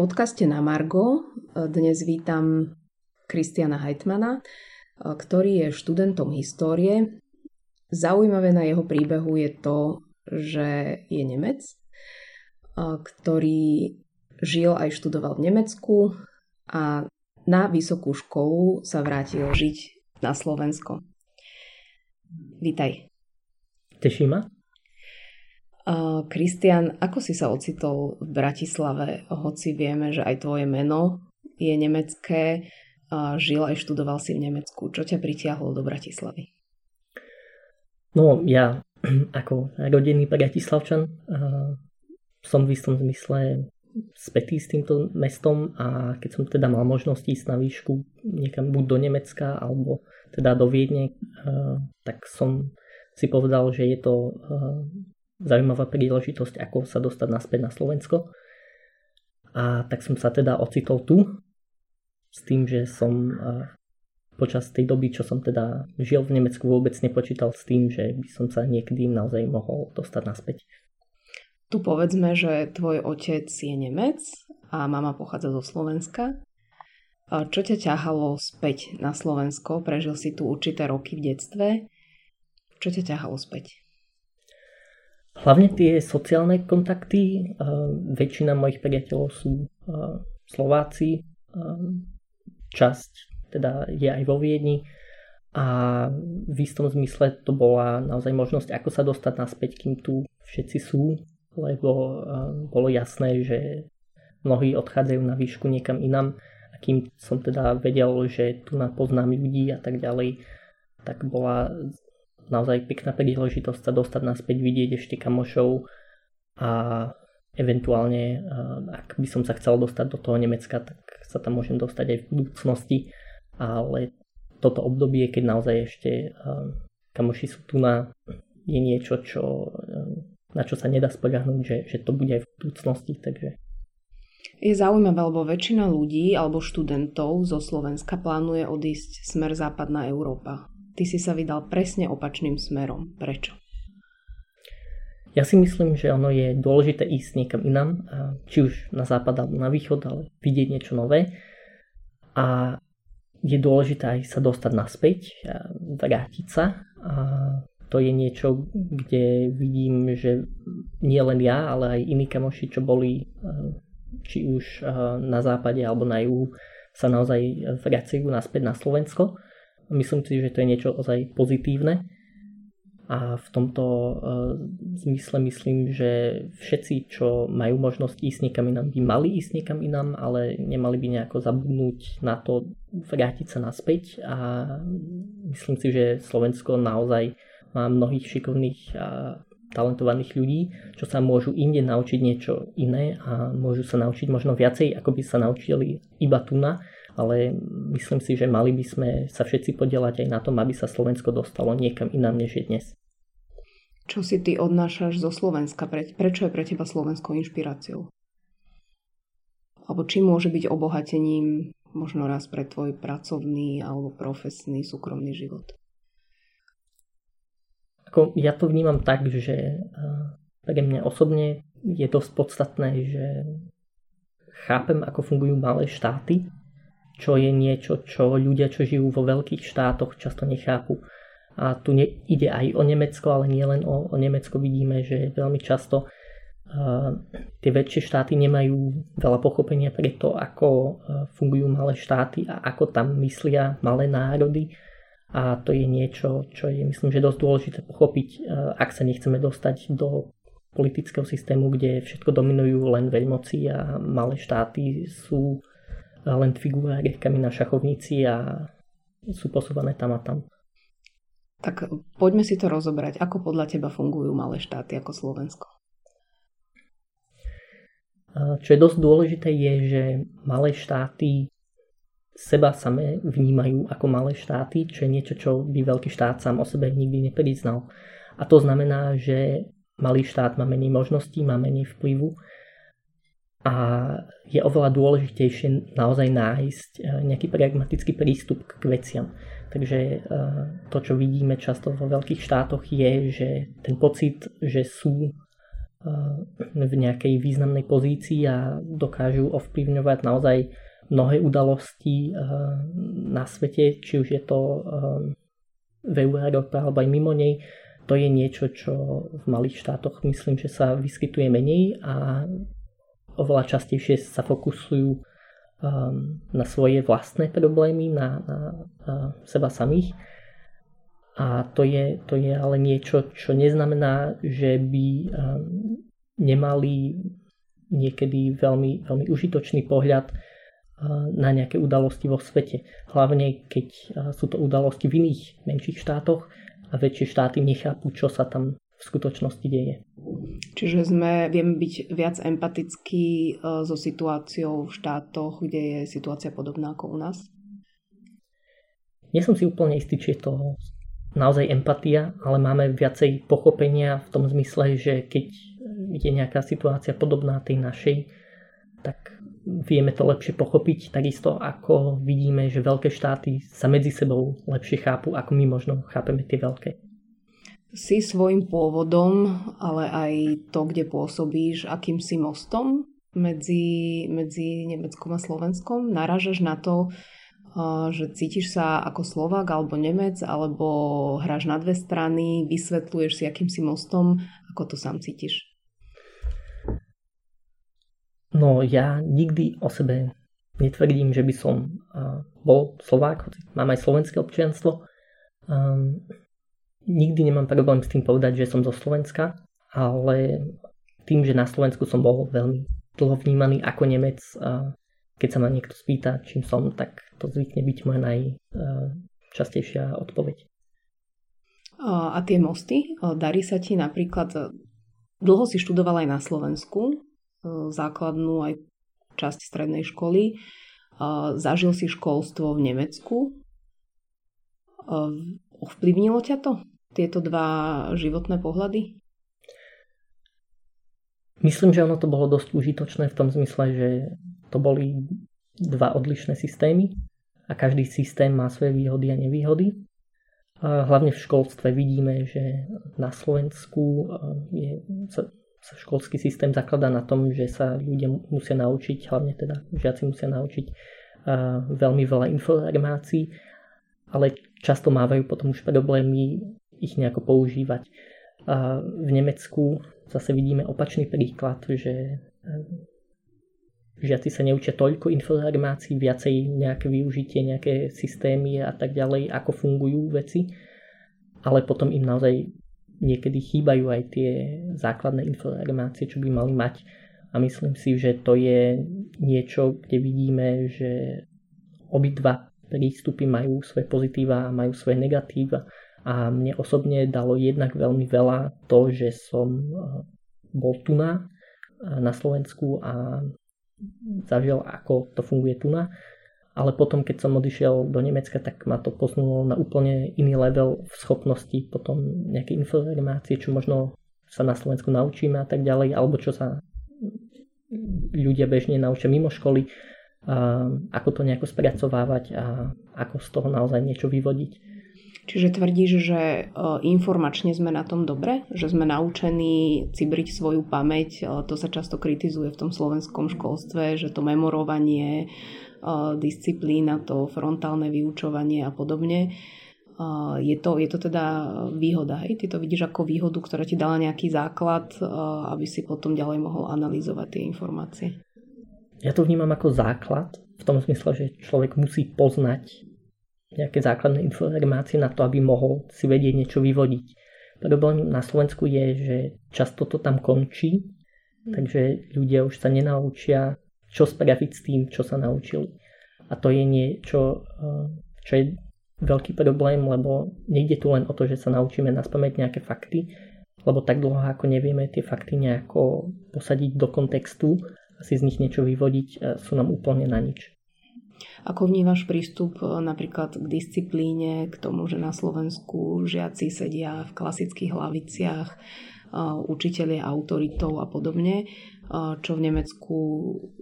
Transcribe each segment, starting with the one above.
podcaste na Margo dnes vítam Kristiana Heitmana, ktorý je študentom histórie. Zaujímavé na jeho príbehu je to, že je Nemec, ktorý žil aj študoval v Nemecku a na vysokú školu sa vrátil žiť na Slovensko. Vítaj. Teší ma. Kristian, ako si sa ocitol v Bratislave, hoci vieme, že aj tvoje meno je nemecké, žil aj študoval si v Nemecku. Čo ťa pritiahlo do Bratislavy? No ja ako rodinný bratislavčan som v istom zmysle spätý s týmto mestom a keď som teda mal možnosť ísť na výšku niekam buď do Nemecka alebo teda do Viedne, tak som si povedal, že je to zaujímavá príležitosť, ako sa dostať naspäť na Slovensko. A tak som sa teda ocitol tu s tým, že som počas tej doby, čo som teda žil v Nemecku, vôbec nepočítal s tým, že by som sa niekedy naozaj mohol dostať naspäť. Tu povedzme, že tvoj otec je Nemec a mama pochádza zo Slovenska. Čo ťa ťahalo späť na Slovensko? Prežil si tu určité roky v detstve. Čo ťa ťahalo späť? Hlavne tie sociálne kontakty. Väčšina mojich priateľov sú Slováci. Časť teda je aj vo Viedni. A v istom zmysle to bola naozaj možnosť, ako sa dostať naspäť, kým tu všetci sú, lebo bolo jasné, že mnohí odchádzajú na výšku niekam inam a kým som teda vedel, že tu poznám ľudí a tak ďalej, tak bola naozaj pekná príležitosť sa dostať naspäť, vidieť ešte kamošov a eventuálne, ak by som sa chcel dostať do toho Nemecka, tak sa tam môžem dostať aj v budúcnosti, ale toto obdobie, keď naozaj ešte kamoši sú tu na, je niečo, čo, na čo sa nedá spoľahnúť, že, že to bude aj v budúcnosti, takže. Je zaujímavé, lebo väčšina ľudí alebo študentov zo Slovenska plánuje odísť smer západná Európa ty si sa vydal presne opačným smerom. Prečo? Ja si myslím, že ono je dôležité ísť niekam inam, či už na západ alebo na východ, ale vidieť niečo nové. A je dôležité aj sa dostať naspäť, vrátiť sa. A to je niečo, kde vidím, že nie len ja, ale aj iní kamoši, čo boli či už na západe alebo na juhu, sa naozaj vracajú naspäť na Slovensko. Myslím si, že to je niečo ozaj pozitívne. A v tomto uh, zmysle myslím, že všetci, čo majú možnosť ísť niekam inám, by mali ísť niekam inám, ale nemali by nejako zabudnúť na to vrátiť sa naspäť. A myslím si, že Slovensko naozaj má mnohých šikovných a talentovaných ľudí, čo sa môžu inde naučiť niečo iné a môžu sa naučiť možno viacej, ako by sa naučili iba tu na ale myslím si, že mali by sme sa všetci podielať aj na tom, aby sa Slovensko dostalo niekam inám, než je dnes. Čo si ty odnášaš zo Slovenska? Prečo je pre teba Slovensko inšpiráciou? Alebo či môže byť obohatením možno raz pre tvoj pracovný alebo profesný, súkromný život? Ako ja to vnímam tak, že pre mňa osobne je dosť podstatné, že chápem, ako fungujú malé štáty čo je niečo, čo ľudia, čo žijú vo veľkých štátoch, často nechápu. A tu ne, ide aj o Nemecko, ale nie len o, o Nemecko. Vidíme, že veľmi často uh, tie väčšie štáty nemajú veľa pochopenia pre to, ako uh, fungujú malé štáty a ako tam myslia malé národy. A to je niečo, čo je myslím, že dosť dôležité pochopiť, uh, ak sa nechceme dostať do politického systému, kde všetko dominujú len veľmoci a malé štáty sú len figurárikami na šachovnici a sú posúvané tam a tam. Tak poďme si to rozobrať. Ako podľa teba fungujú malé štáty ako Slovensko? Čo je dosť dôležité je, že malé štáty seba same vnímajú ako malé štáty, čo je niečo, čo by veľký štát sám o sebe nikdy nepriznal. A to znamená, že malý štát má menej možností, má menej vplyvu a je oveľa dôležitejšie naozaj nájsť eh, nejaký pragmatický prístup k veciam. Takže eh, to, čo vidíme často vo veľkých štátoch, je, že ten pocit, že sú v nejakej významnej pozícii a dokážu ovplyvňovať naozaj mnohé udalosti na svete, či už je to v Európe alebo aj mimo nej. To je niečo, čo v malých štátoch myslím, že sa vyskytuje menej a oveľa častejšie sa fokusujú na svoje vlastné problémy, na, na, na seba samých a to je, to je ale niečo, čo neznamená, že by um, nemali niekedy veľmi, veľmi užitočný pohľad uh, na nejaké udalosti vo svete. Hlavne keď uh, sú to udalosti v iných menších štátoch a väčšie štáty nechápu, čo sa tam v skutočnosti deje. Čiže sme, vieme byť viac empatickí uh, so situáciou v štátoch, kde je situácia podobná ako u nás? Nie som si úplne istý, či je to naozaj empatia, ale máme viacej pochopenia v tom zmysle, že keď je nejaká situácia podobná tej našej, tak vieme to lepšie pochopiť, takisto ako vidíme, že veľké štáty sa medzi sebou lepšie chápu, ako my možno chápeme tie veľké. Si svojim pôvodom, ale aj to, kde pôsobíš, akým si mostom medzi, medzi Nemeckom a Slovenskom. Naražaš na to, že cítiš sa ako Slovák alebo Nemec, alebo hráš na dve strany, vysvetľuješ si akýmsi mostom, ako to sám cítiš? No ja nikdy o sebe netvrdím, že by som bol Slovák, mám aj slovenské občianstvo. Um, nikdy nemám problém s tým povedať, že som zo Slovenska, ale tým, že na Slovensku som bol veľmi dlho vnímaný ako Nemec, keď sa ma niekto spýta, čím som, tak to zvykne byť moja najčastejšia odpoveď. A tie mosty, darí sa ti napríklad, dlho si študoval aj na Slovensku, základnú aj časť strednej školy, zažil si školstvo v Nemecku. Ovplyvnilo ťa to? Tieto dva životné pohľady? Myslím, že ono to bolo dosť užitočné v tom zmysle, že to boli dva odlišné systémy a každý systém má svoje výhody a nevýhody. Hlavne v školstve vidíme, že na Slovensku je, sa, sa školský systém zakladá na tom, že sa ľudia musia naučiť, hlavne teda žiaci musia naučiť veľmi veľa informácií, ale často mávajú potom už problémy ich nejako používať. A v Nemecku zase vidíme opačný príklad, že žiaci sa neučia toľko informácií, viacej nejaké využitie, nejaké systémy a tak ďalej, ako fungujú veci, ale potom im naozaj niekedy chýbajú aj tie základné informácie, čo by mali mať. A myslím si, že to je niečo, kde vidíme, že obidva prístupy majú svoje pozitíva a majú svoje negatíva. A mne osobne dalo jednak veľmi veľa to, že som eh, bol tu na, na Slovensku a zažil, ako to funguje tu na. Ale potom, keď som odišiel do Nemecka, tak ma to posunulo na úplne iný level v schopnosti potom nejaké informácie, čo možno sa na Slovensku naučíme a tak ďalej, alebo čo sa ľudia bežne naučia mimo školy, a ako to nejako spracovávať a ako z toho naozaj niečo vyvodiť. Čiže tvrdíš, že e, informačne sme na tom dobre? Že sme naučení cibriť svoju pamäť? E, to sa často kritizuje v tom slovenskom školstve, že to memorovanie, e, disciplína, to frontálne vyučovanie a podobne. Je to, je to teda výhoda, hej? Ty to vidíš ako výhodu, ktorá ti dala nejaký základ, aby si potom ďalej mohol analyzovať tie informácie. Ja to vnímam ako základ, v tom zmysle, že človek musí poznať nejaké základné informácie na to, aby mohol si vedieť niečo vyvodiť. Problém na Slovensku je, že často to tam končí, takže ľudia už sa nenaučia, čo spraviť s tým, čo sa naučili. A to je niečo, eh, čo je veľký problém, lebo nejde tu len o to, že sa naučíme naspamäť nejaké fakty, lebo tak dlho ako nevieme tie fakty nejako posadiť do kontextu a si z nich niečo vyvodiť, eh, sú nám úplne na nič. Ako vnímaš prístup e, napríklad k disciplíne, k tomu, že na Slovensku žiaci sedia v klasických hlaviciach, e, učiteľe autoritou a podobne, e, čo v Nemecku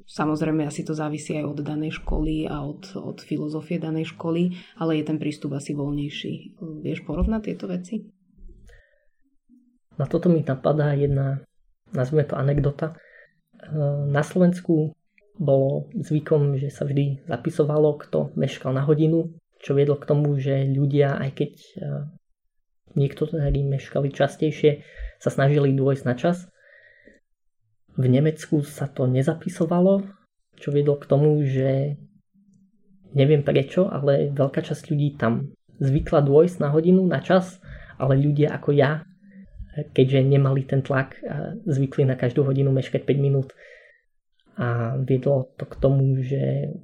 samozrejme asi to závisí aj od danej školy a od, od filozofie danej školy, ale je ten prístup asi voľnejší. Vieš porovnať tieto veci? Na toto mi napadá jedna nazvime to anekdota. Na Slovensku bolo zvykom, že sa vždy zapisovalo, kto meškal na hodinu, čo viedlo k tomu, že ľudia, aj keď niektorí meškali častejšie, sa snažili dôjsť na čas. V Nemecku sa to nezapisovalo, čo viedlo k tomu, že neviem prečo, ale veľká časť ľudí tam zvykla dôjsť na hodinu, na čas, ale ľudia ako ja, keďže nemali ten tlak, zvykli na každú hodinu meškať 5 minút. A viedlo to k tomu, že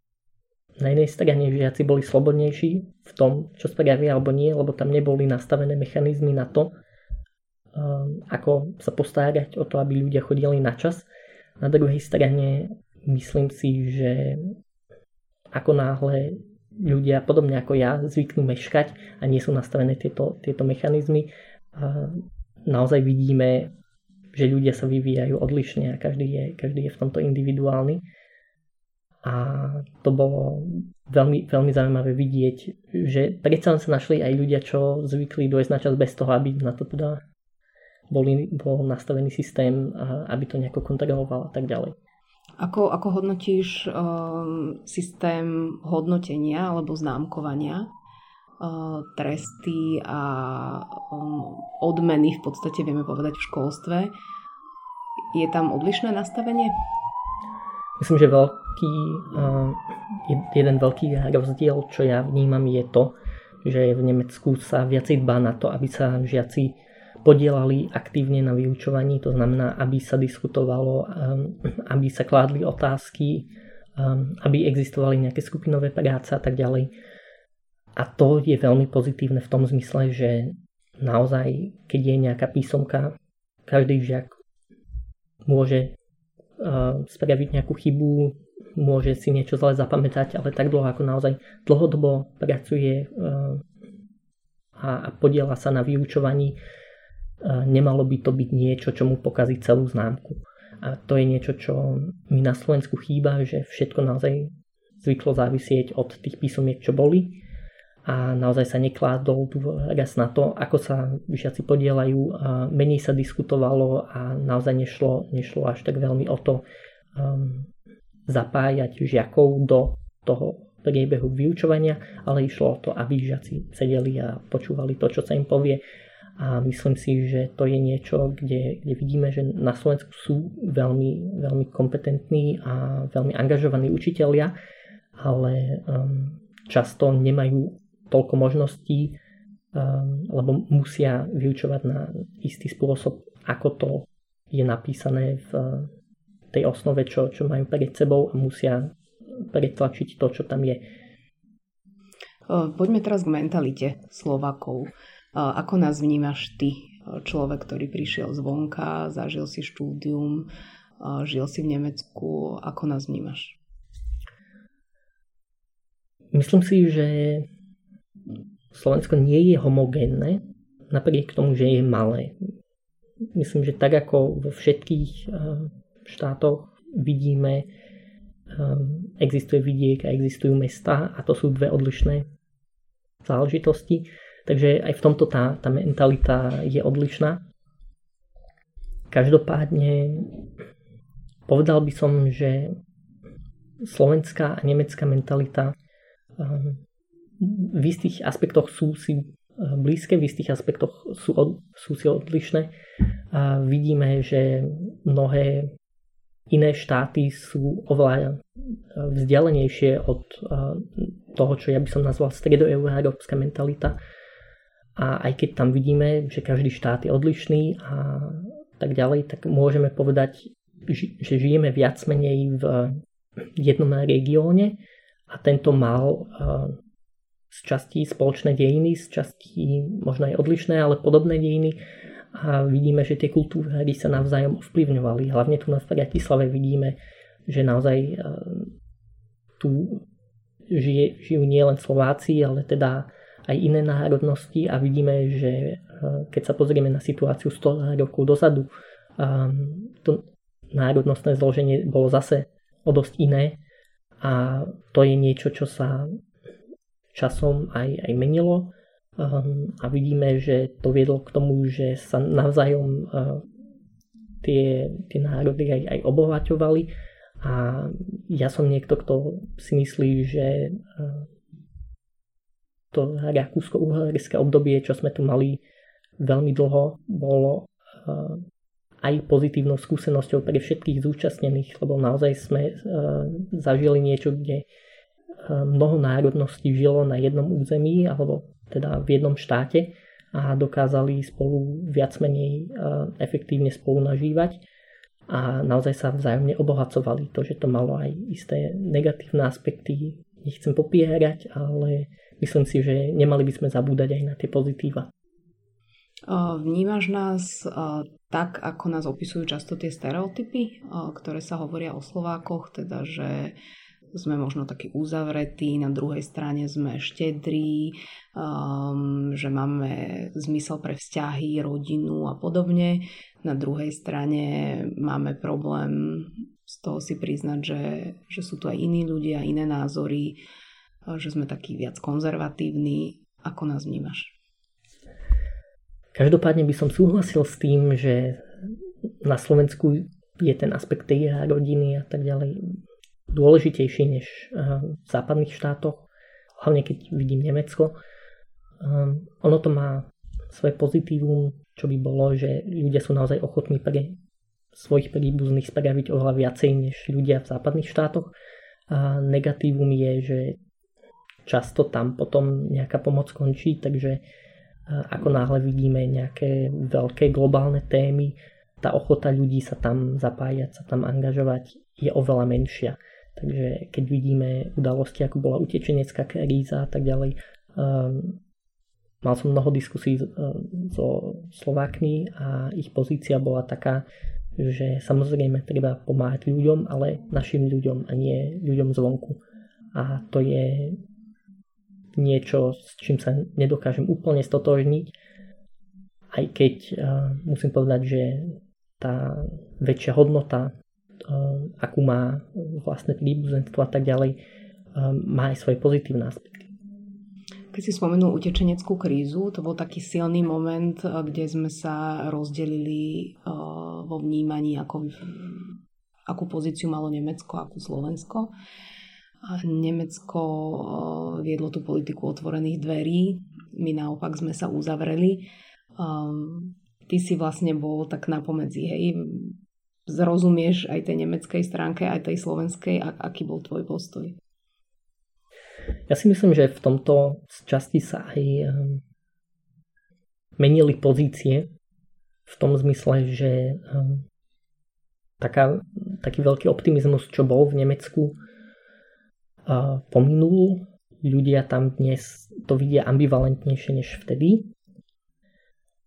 na jednej strane žiaci boli slobodnejší v tom, čo spravia alebo nie, lebo tam neboli nastavené mechanizmy na to, um, ako sa postarať o to, aby ľudia chodili na čas. Na druhej strane myslím si, že ako náhle ľudia, podobne ako ja, zvyknú meškať a nie sú nastavené tieto, tieto mechanizmy, naozaj vidíme, že ľudia sa vyvíjajú odlišne a každý je, každý je v tomto individuálny. A to bolo veľmi, veľmi zaujímavé vidieť, že predsa sa našli aj ľudia, čo zvykli dojsť na čas bez toho, aby na to teda boli, bol nastavený systém, aby to nejako kontroloval a tak ďalej. Ako, ako hodnotíš um, systém hodnotenia alebo známkovania? Uh, tresty a um, odmeny v podstate vieme povedať v školstve. Je tam odlišné nastavenie? Myslím, že veľký, uh, jeden veľký rozdiel, čo ja vnímam, je to, že v Nemecku sa viacej dbá na to, aby sa žiaci podielali aktívne na vyučovaní, to znamená, aby sa diskutovalo, um, aby sa kládli otázky, aby existovali nejaké skupinové práce a tak ďalej. A to je veľmi pozitívne v tom zmysle, že naozaj, keď je nejaká písomka, každý žiak môže spraviť nejakú chybu, môže si niečo zle zapamätať, ale tak dlho ako naozaj dlhodobo pracuje a podiela sa na vyučovaní, nemalo by to byť niečo, čo mu pokazí celú známku. A to je niečo, čo mi na Slovensku chýba, že všetko naozaj zvyklo závisieť od tých písomiek, čo boli a naozaj sa nekládol raz na to, ako sa žiaci podielajú, menej sa diskutovalo a naozaj nešlo, nešlo až tak veľmi o to um, zapájať žiakov do toho priebehu vyučovania, ale išlo o to, aby žiaci sedeli a počúvali to, čo sa im povie. A myslím si, že to je niečo, kde, kde vidíme, že na Slovensku sú veľmi, veľmi kompetentní a veľmi angažovaní učitelia, ale um, často nemajú toľko možností, um, lebo musia vyučovať na istý spôsob, ako to je napísané v tej osnove, čo, čo majú pred sebou a musia pretlačiť to, čo tam je. Poďme teraz k mentalite Slovakov. Ako nás vnímaš ty, človek, ktorý prišiel zvonka, zažil si štúdium, žil si v Nemecku, ako nás vnímaš? Myslím si, že Slovensko nie je homogénne, napriek tomu, že je malé. Myslím, že tak ako vo všetkých eh, štátoch vidíme, eh, existuje vidiek a existujú mesta a to sú dve odlišné záležitosti. Takže aj v tomto tá, tá mentalita je odlišná. Každopádne povedal by som, že slovenská a nemecká mentalita eh, v istých aspektoch sú si eh, blízke, v istých aspektoch sú, od, sú si odlišné. A vidíme, že mnohé iné štáty sú oveľa eh, vzdialenejšie od eh, toho, čo ja by som nazval stredoeurópska mentalita. A aj keď tam vidíme, že každý štát je odlišný a tak ďalej, tak môžeme povedať, že žijeme viac menej v jednom regióne a tento mal z časti spoločné dejiny, z časti možno aj odlišné, ale podobné dejiny. A vidíme, že tie kultúry sa navzájom ovplyvňovali. Hlavne tu na Bratislave vidíme, že naozaj e, tu žije, žijú nielen Slováci, ale teda aj iné národnosti. A vidíme, že e, keď sa pozrieme na situáciu 100 rokov dozadu, to národnostné zloženie bolo zase o dosť iné. A to je niečo, čo sa časom aj, aj menilo um, a vidíme, že to viedlo k tomu, že sa navzájom uh, tie, tie národy aj, aj obohaťovali. A ja som niekto, kto si myslí, že to rakúsko-uherské obdobie, čo sme tu mali veľmi dlho, bolo aj pozitívnou skúsenosťou pre všetkých zúčastnených, lebo naozaj sme zažili niečo, kde mnoho národností žilo na jednom území alebo teda v jednom štáte a dokázali spolu viac menej efektívne spolu nažívať a naozaj sa vzájomne obohacovali. To, že to malo aj isté negatívne aspekty, nechcem popierať, ale myslím si, že nemali by sme zabúdať aj na tie pozitíva. Vnímaš nás tak, ako nás opisujú často tie stereotypy, ktoré sa hovoria o Slovákoch, teda že sme možno takí uzavretí, na druhej strane sme štedrí, um, že máme zmysel pre vzťahy, rodinu a podobne. Na druhej strane máme problém z toho si priznať, že, že sú tu aj iní ľudia, iné názory, že sme takí viac konzervatívni. Ako nás vnímaš? Každopádne by som súhlasil s tým, že na Slovensku je ten aspekt tej rodiny a tak ďalej dôležitejší než v západných štátoch, hlavne keď vidím Nemecko. Um, ono to má svoje pozitívum, čo by bolo, že ľudia sú naozaj ochotní pre svojich príbuzných spraviť oveľa viacej než ľudia v západných štátoch. A negatívum je, že často tam potom nejaká pomoc končí, takže ako náhle vidíme nejaké veľké globálne témy, tá ochota ľudí sa tam zapájať, sa tam angažovať je oveľa menšia. Takže keď vidíme udalosti, ako bola utečenecká kríza a tak ďalej, um, mal som mnoho diskusí um, so Slovákmi a ich pozícia bola taká, že samozrejme treba pomáhať ľuďom, ale našim ľuďom a nie ľuďom zvonku. A to je niečo, s čím sa nedokážem úplne stotožniť, aj keď uh, musím povedať, že tá väčšia hodnota, akú má vlastné príbuzenstvo a tak ďalej, uh, má aj svoje pozitívne aspekty. Keď si spomenul utečeneckú krízu, to bol taký silný moment, kde sme sa rozdelili vo vnímaní, ako, akú pozíciu malo Nemecko, akú Slovensko. Nemecko eh, viedlo tú politiku otvorených dverí, my naopak sme sa uzavreli. Um, ty si vlastne bol tak napomedzi, hej, zrozumieš aj tej nemeckej stránke, aj tej slovenskej, a, aký bol tvoj postoj? Ja si myslím, že v tomto časti sa aj um, menili pozície v tom zmysle, že um, taká, taký veľký optimizmus, čo bol v Nemecku, pominul. Ľudia tam dnes to vidia ambivalentnejšie než vtedy.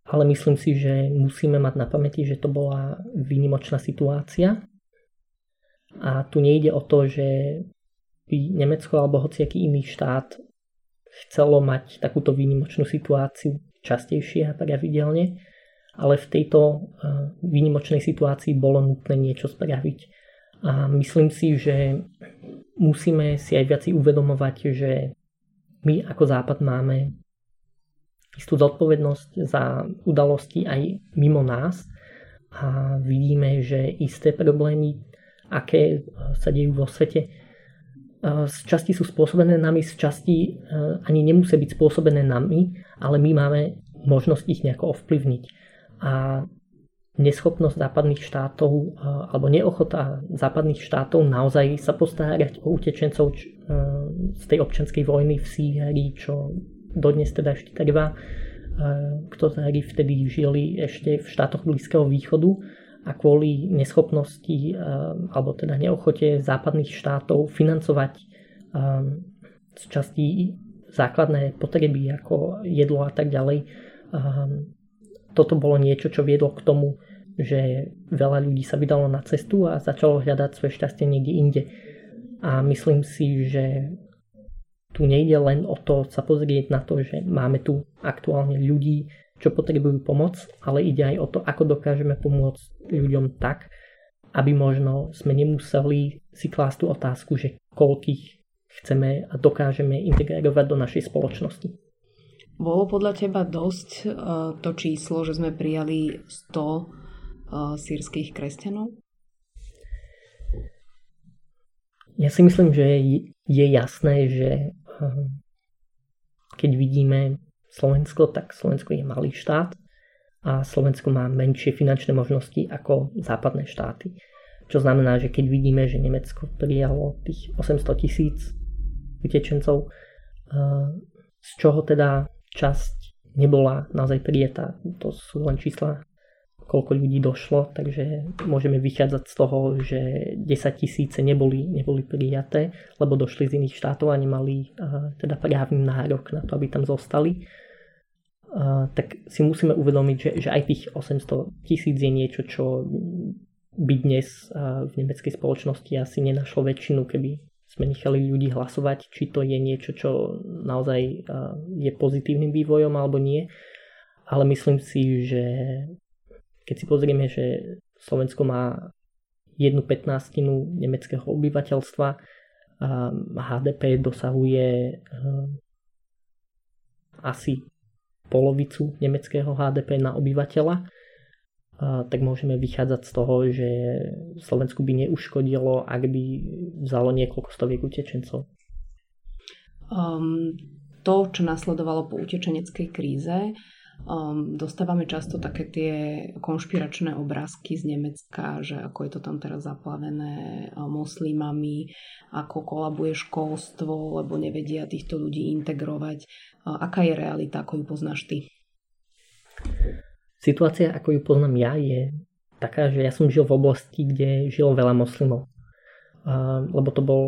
Ale myslím si, že musíme mať na pamäti, že to bola výnimočná situácia. A tu nejde o to, že by Nemecko alebo hociaký iný štát chcelo mať takúto výnimočnú situáciu častejšie a pravidelne, ale v tejto výnimočnej situácii bolo nutné niečo spraviť. A myslím si, že musíme si aj viac uvedomovať, že my ako Západ máme istú zodpovednosť za udalosti aj mimo nás a vidíme, že isté problémy, aké sa dejú vo svete, z časti sú spôsobené nami, z časti e, ani nemusia byť spôsobené nami, ale my máme možnosť ich nejako ovplyvniť. A neschopnosť západných štátov eh, alebo neochota západných štátov naozaj sa postarať o utečencov eh, z tej občianskej vojny v Sýrii, čo dodnes teda ešte trvá, eh, ktorí vtedy žili ešte v štátoch Blízkeho východu a kvôli neschopnosti alebo teda neochote západných štátov financovať z časti základné potreby ako jedlo a tak ďalej. Toto bolo niečo, čo viedlo k tomu, že veľa ľudí sa vydalo na cestu a začalo hľadať svoje šťastie niekde inde. A myslím si, že tu nejde len o to sa pozrieť na to, že máme tu aktuálne ľudí, čo potrebujú pomoc, ale ide aj o to, ako dokážeme pomôcť ľuďom tak, aby možno sme nemuseli si klásť tú otázku, že koľkých chceme a dokážeme integrovať do našej spoločnosti. Bolo podľa teba dosť uh, to číslo, že sme prijali 100 sírskych kresťanov? Ja si myslím, že je jasné, že keď vidíme Slovensko, tak Slovensko je malý štát a Slovensko má menšie finančné možnosti ako západné štáty. Čo znamená, že keď vidíme, že Nemecko prijalo tých 800 tisíc utečencov, z čoho teda časť nebola naozaj prijatá. To sú len čísla, koľko ľudí došlo, takže môžeme vychádzať z toho, že 10 tisíce neboli, neboli prijaté, lebo došli z iných štátov a nemali teda právny nárok na to, aby tam zostali tak si musíme uvedomiť, že, že aj tých 800 tisíc je niečo, čo by dnes v nemeckej spoločnosti asi nenašlo väčšinu, keby sme nechali ľudí hlasovať, či to je niečo, čo naozaj je pozitívnym vývojom alebo nie. Ale myslím si, že keď si pozrieme, že Slovensko má jednu petnáctinu nemeckého obyvateľstva, HDP dosahuje asi polovicu nemeckého HDP na obyvateľa, tak môžeme vychádzať z toho, že Slovensku by neuškodilo, ak by vzalo niekoľko stoviek utečencov. Um, to, čo nasledovalo po utečeneckej kríze, um, dostávame často také tie konšpiračné obrázky z Nemecka, že ako je to tam teraz zaplavené um, moslimami, ako kolabuje školstvo, lebo nevedia týchto ľudí integrovať. Uh, aká je realita, ako ju poznáš ty? Situácia, ako ju poznám ja, je taká, že ja som žil v oblasti, kde žilo veľa moslimov. Uh, lebo to bol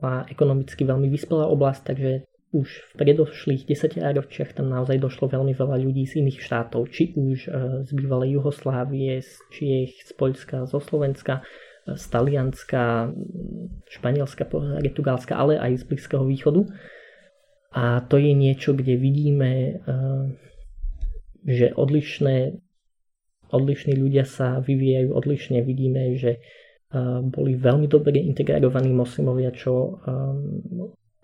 ekonomicky veľmi vyspelá oblasť, takže už v predošlých desaťročiach tam naozaj došlo veľmi veľa ľudí z iných štátov, či už e, z bývalej Juhoslávie, z Čiech, z Poľska, zo Slovenska, e, z Talianska, Španielska, Portugalska, ale aj z Blízkeho východu. A to je niečo, kde vidíme, e, že odlišné, odlišní ľudia sa vyvíjajú odlišne. Vidíme, že boli veľmi dobre integrovaní moslimovia, čo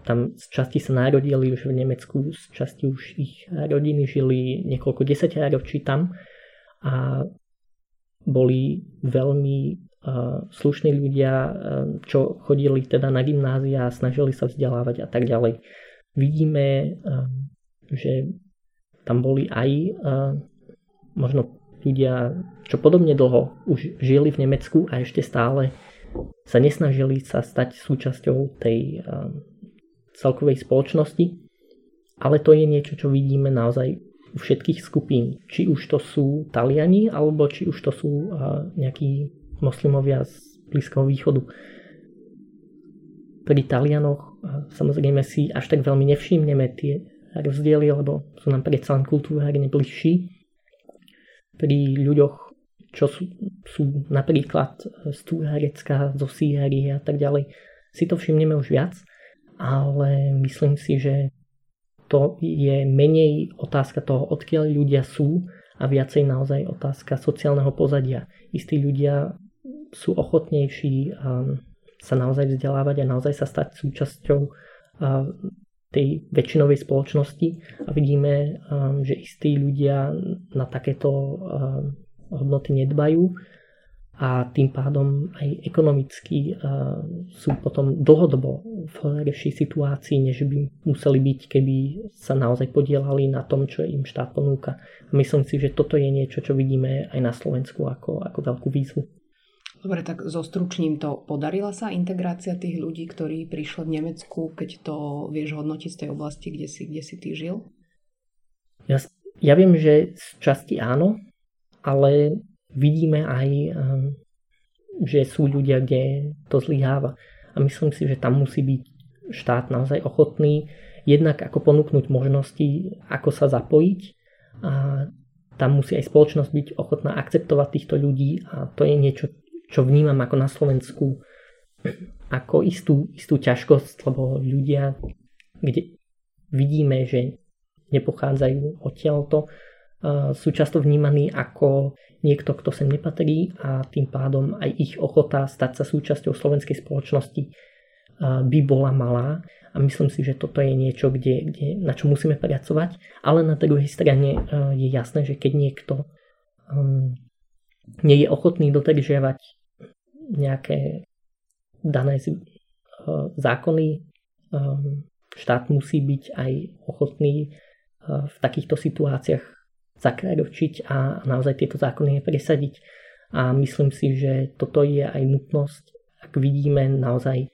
tam z časti sa narodili už v Nemecku, z časti už ich rodiny žili niekoľko desaťročí tam a boli veľmi uh, slušní ľudia, uh, čo chodili teda na gymnázia a snažili sa vzdelávať a tak ďalej. Vidíme, uh, že tam boli aj uh, možno ľudia, čo podobne dlho už žili v Nemecku a ešte stále sa nesnažili sa stať súčasťou tej uh, celkovej spoločnosti, ale to je niečo, čo vidíme naozaj u všetkých skupín. Či už to sú Taliani, alebo či už to sú nejakí moslimovia z Blízkeho východu. Pri Talianoch samozrejme si až tak veľmi nevšimneme tie rozdiely, lebo sú nám predsa len kultúrne bližší. Pri ľuďoch, čo sú, sú napríklad z Turecka, zo Sýrie a tak ďalej, si to všimneme už viac ale myslím si, že to je menej otázka toho, odkiaľ ľudia sú a viacej naozaj otázka sociálneho pozadia. Istí ľudia sú ochotnejší um, sa naozaj vzdelávať a naozaj sa stať súčasťou uh, tej väčšinovej spoločnosti a vidíme, um, že istí ľudia na takéto hodnoty nedbajú a tým pádom aj ekonomicky uh, sú potom dlhodobo v lepšej situácii, než by museli byť, keby sa naozaj podielali na tom, čo im štát ponúka. A myslím si, že toto je niečo, čo vidíme aj na Slovensku ako, ako veľkú výzvu. Dobre, tak zostručním to. Podarila sa integrácia tých ľudí, ktorí prišli v Nemecku, keď to vieš hodnotiť z tej oblasti, kde si, kde si ty žil? Ja, ja viem, že z časti áno, ale vidíme aj, ehm, že sú ľudia, kde to zlyháva. A myslím si, že tam musí byť štát naozaj ochotný jednak ako ponúknuť možnosti, ako sa zapojiť a tam musí aj spoločnosť byť ochotná akceptovať týchto ľudí a to je niečo, čo vnímam ako na Slovensku ako istú, istú ťažkosť, lebo ľudia, kde vidíme, že nepochádzajú odtiaľto, sú často vnímaní ako niekto, kto sem nepatrí a tým pádom aj ich ochota stať sa súčasťou slovenskej spoločnosti by bola malá a myslím si, že toto je niečo, kde, kde, na čo musíme pracovať, ale na druhej strane je jasné, že keď niekto um, nie je ochotný dodržiavať nejaké dané e, zákony. E, štát musí byť aj ochotný e, v takýchto situáciách zakročiť a naozaj tieto zákony presadiť. A myslím si, že toto je aj nutnosť, ak vidíme naozaj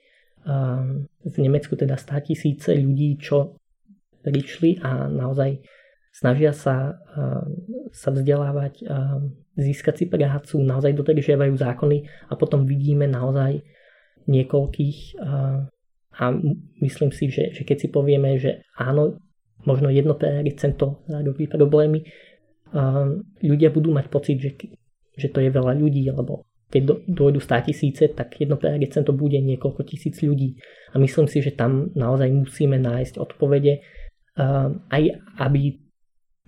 v Nemecku teda 100 tisíce ľudí, čo prišli a naozaj snažia sa, sa vzdelávať, získať si prácu, naozaj dodržiavajú zákony a potom vidíme naozaj niekoľkých a myslím si, že, že keď si povieme, že áno, možno 1% robí problémy, ľudia budú mať pocit, že, že to je veľa ľudí, alebo keď dojdu 100 tisíce, tak 1% to bude niekoľko tisíc ľudí. A myslím si, že tam naozaj musíme nájsť odpovede, aj aby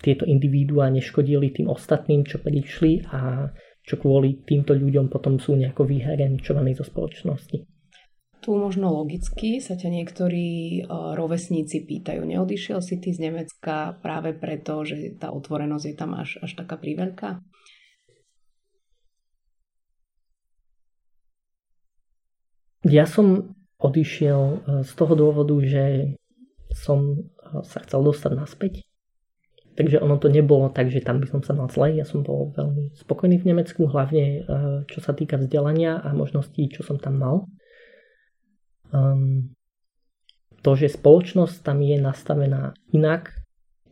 tieto individuá neškodili tým ostatným, čo prišli a čo kvôli týmto ľuďom potom sú nejako vyhraničovaní zo spoločnosti. Tu možno logicky sa ťa niektorí rovesníci pýtajú, neodišiel si ty z Nemecka práve preto, že tá otvorenosť je tam až, až taká príveľká? Ja som odišiel e, z toho dôvodu, že som e, sa chcel dostať naspäť. Takže ono to nebolo tak, že tam by som sa mal zle. Ja som bol veľmi spokojný v Nemecku, hlavne e, čo sa týka vzdelania a možností, čo som tam mal um, to, že spoločnosť tam je nastavená inak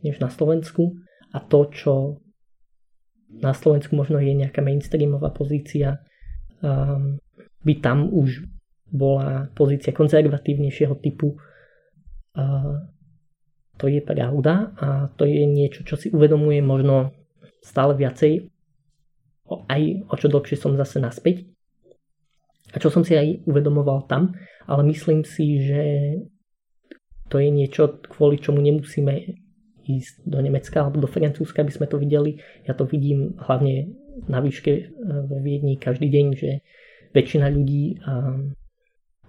než na Slovensku a to, čo na Slovensku možno je nejaká mainstreamová pozícia, um, by tam už bola pozícia konzervatívnejšieho typu. Uh, to je pravda a to je niečo, čo si uvedomuje možno stále viacej, aj o čo dlhšie som zase naspäť. A čo som si aj uvedomoval tam, ale myslím si, že to je niečo, kvôli čomu nemusíme ísť do Nemecka alebo do Francúzska, aby sme to videli. Ja to vidím hlavne na výške e, vo Viedni každý deň, že väčšina ľudí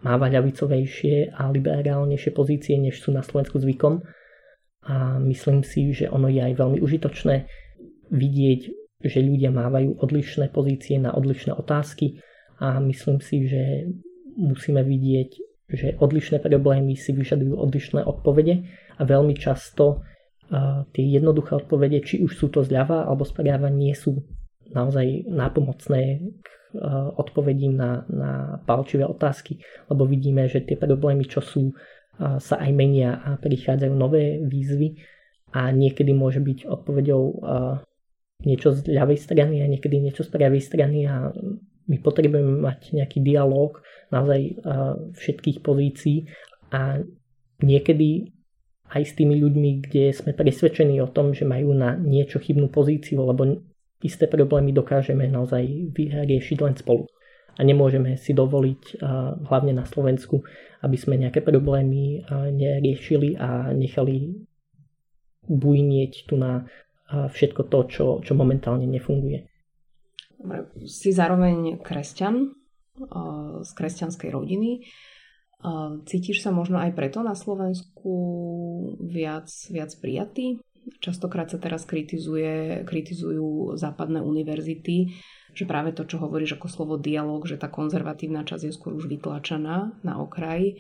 máva ľavicovejšie a liberálnejšie pozície, než sú na Slovensku zvykom. A myslím si, že ono je aj veľmi užitočné vidieť, že ľudia mávajú odlišné pozície na odlišné otázky a myslím si, že musíme vidieť, že odlišné problémy si vyžadujú odlišné odpovede a veľmi často tie jednoduché odpovede, či už sú to zľava alebo správa, nie sú naozaj nápomocné k uh, odpovedí na, na palčivé otázky, lebo vidíme, že tie problémy, čo sú, sa aj menia a prichádzajú nové výzvy a niekedy môže byť odpovedou niečo z ľavej strany a niekedy niečo z pravej strany a my potrebujeme mať nejaký dialog naozaj všetkých pozícií a niekedy aj s tými ľuďmi, kde sme presvedčení o tom, že majú na niečo chybnú pozíciu, lebo isté problémy dokážeme naozaj vyriešiť len spolu. A nemôžeme si dovoliť, hlavne na Slovensku, aby sme nejaké problémy neriešili a nechali bujnieť tu na všetko to, čo, čo momentálne nefunguje. Si zároveň kresťan z kresťanskej rodiny. Cítiš sa možno aj preto na Slovensku viac, viac prijatý? Častokrát sa teraz kritizuje, kritizujú západné univerzity, že práve to, čo hovoríš ako slovo dialog, že tá konzervatívna časť je skôr už vytlačená na okraj,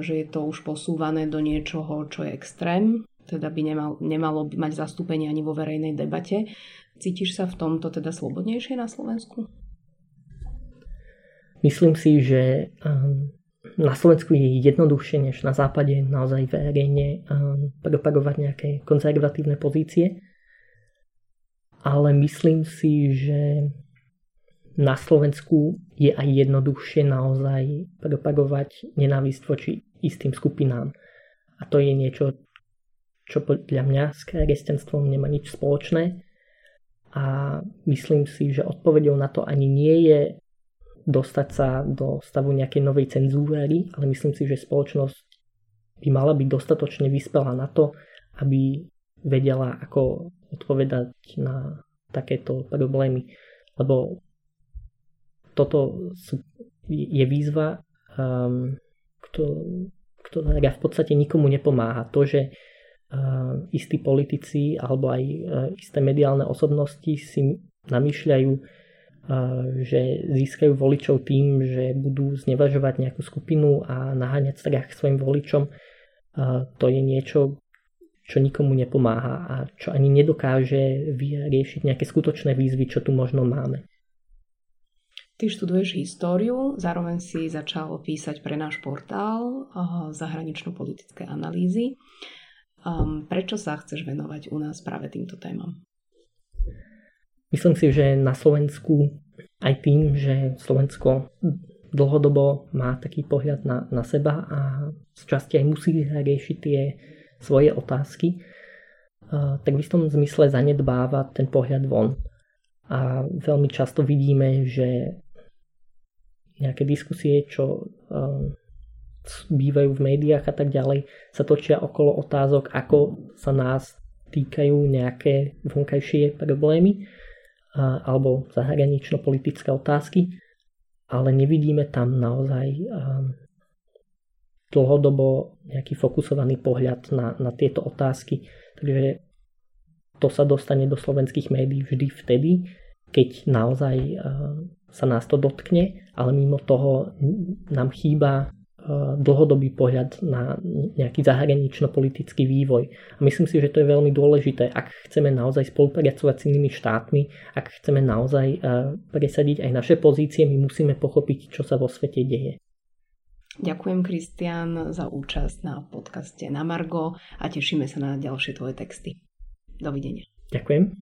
že je to už posúvané do niečoho, čo je extrém, teda by nemal, nemalo by mať zastúpenie ani vo verejnej debate. Cítiš sa v tomto teda slobodnejšie na Slovensku? Myslím si, že um, na Slovensku je jednoduchšie než na západe naozaj verejne um, propagovať nejaké konzervatívne pozície. Ale myslím si, že na Slovensku je aj jednoduchšie naozaj propagovať nenávisť voči istým skupinám. A to je niečo, čo podľa mňa s kresťanstvom nemá nič spoločné a myslím si, že odpovedou na to ani nie je dostať sa do stavu nejakej novej cenzúry, ale myslím si, že spoločnosť by mala byť dostatočne vyspelá na to, aby vedela, ako odpovedať na takéto problémy. Lebo toto je výzva, um, ktorá v podstate nikomu nepomáha. To, že istí politici alebo aj isté mediálne osobnosti si namýšľajú že získajú voličov tým, že budú znevažovať nejakú skupinu a naháňať strach svojim voličom, to je niečo, čo nikomu nepomáha a čo ani nedokáže vyriešiť nejaké skutočné výzvy, čo tu možno máme. Ty študuješ históriu, zároveň si začal písať pre náš portál zahranično-politické analýzy. Um, prečo sa chceš venovať u nás práve týmto témam? Myslím si, že na Slovensku aj tým, že Slovensko dlhodobo má taký pohľad na, na seba a z časti aj musí riešiť tie svoje otázky, tak v istom zmysle zanedbáva ten pohľad von. A veľmi často vidíme, že nejaké diskusie, čo um, bývajú v médiách a tak ďalej, sa točia okolo otázok, ako sa nás týkajú nejaké vonkajšie problémy a, alebo zahranično-politické otázky, ale nevidíme tam naozaj um, dlhodobo nejaký fokusovaný pohľad na, na tieto otázky. Takže to sa dostane do slovenských médií vždy vtedy, keď naozaj uh, sa nás to dotkne, ale mimo toho nám chýba dlhodobý pohľad na nejaký zahranično-politický vývoj. A myslím si, že to je veľmi dôležité, ak chceme naozaj spolupracovať s inými štátmi, ak chceme naozaj e, presadiť aj naše pozície, my musíme pochopiť, čo sa vo svete deje. Ďakujem, Kristian, za účasť na podcaste na Margo a tešíme sa na ďalšie tvoje texty. Dovidenia. Ďakujem.